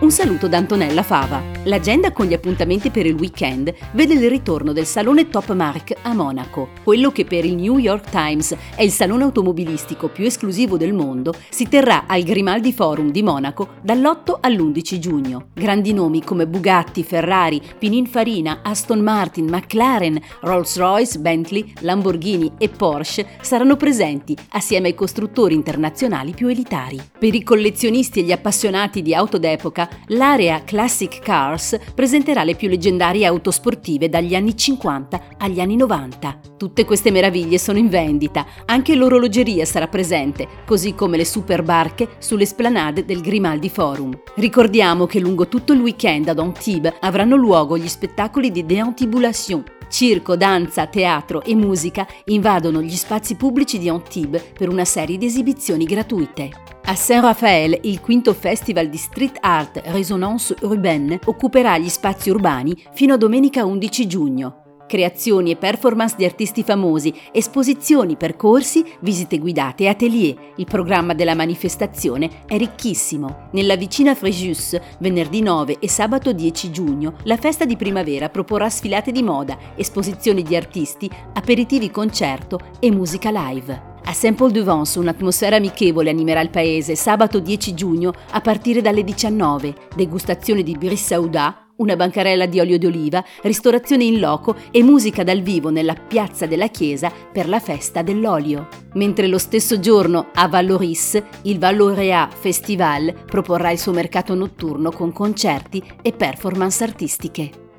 Un saluto da Antonella Fava. L'agenda con gli appuntamenti per il weekend vede il ritorno del salone Top Mark a Monaco. Quello che per il New York Times è il salone automobilistico più esclusivo del mondo si terrà al Grimaldi Forum di Monaco dall'8 all'11 giugno. Grandi nomi come Bugatti, Ferrari, Pininfarina, Aston Martin, McLaren, Rolls-Royce, Bentley, Lamborghini e Porsche saranno presenti assieme ai costruttori internazionali più elitari. Per i collezionisti e gli appassionati di auto d'epoca l'area Classic Cars presenterà le più leggendarie auto sportive dagli anni 50 agli anni 90. Tutte queste meraviglie sono in vendita, anche l'orologeria sarà presente, così come le super barche sulle splanade del Grimaldi Forum. Ricordiamo che lungo tutto il weekend ad Antibes avranno luogo gli spettacoli di Déantibulation, Circo, danza, teatro e musica invadono gli spazi pubblici di Antibes per una serie di esibizioni gratuite. A Saint-Raphaël, il quinto festival di street art Résonance Urbaine occuperà gli spazi urbani fino a domenica 11 giugno. Creazioni e performance di artisti famosi, esposizioni, percorsi, visite guidate e atelier. Il programma della manifestazione è ricchissimo. Nella vicina Fréjus, venerdì 9 e sabato 10 giugno, la festa di primavera proporrà sfilate di moda, esposizioni di artisti, aperitivi concerto e musica live. A Saint-Paul-de-Vence un'atmosfera amichevole animerà il paese sabato 10 giugno a partire dalle 19. Degustazione di Brissauda, una bancarella di olio d'oliva, ristorazione in loco e musica dal vivo nella piazza della chiesa per la festa dell'olio. Mentre lo stesso giorno a Valloris il Vallorea Festival proporrà il suo mercato notturno con concerti e performance artistiche.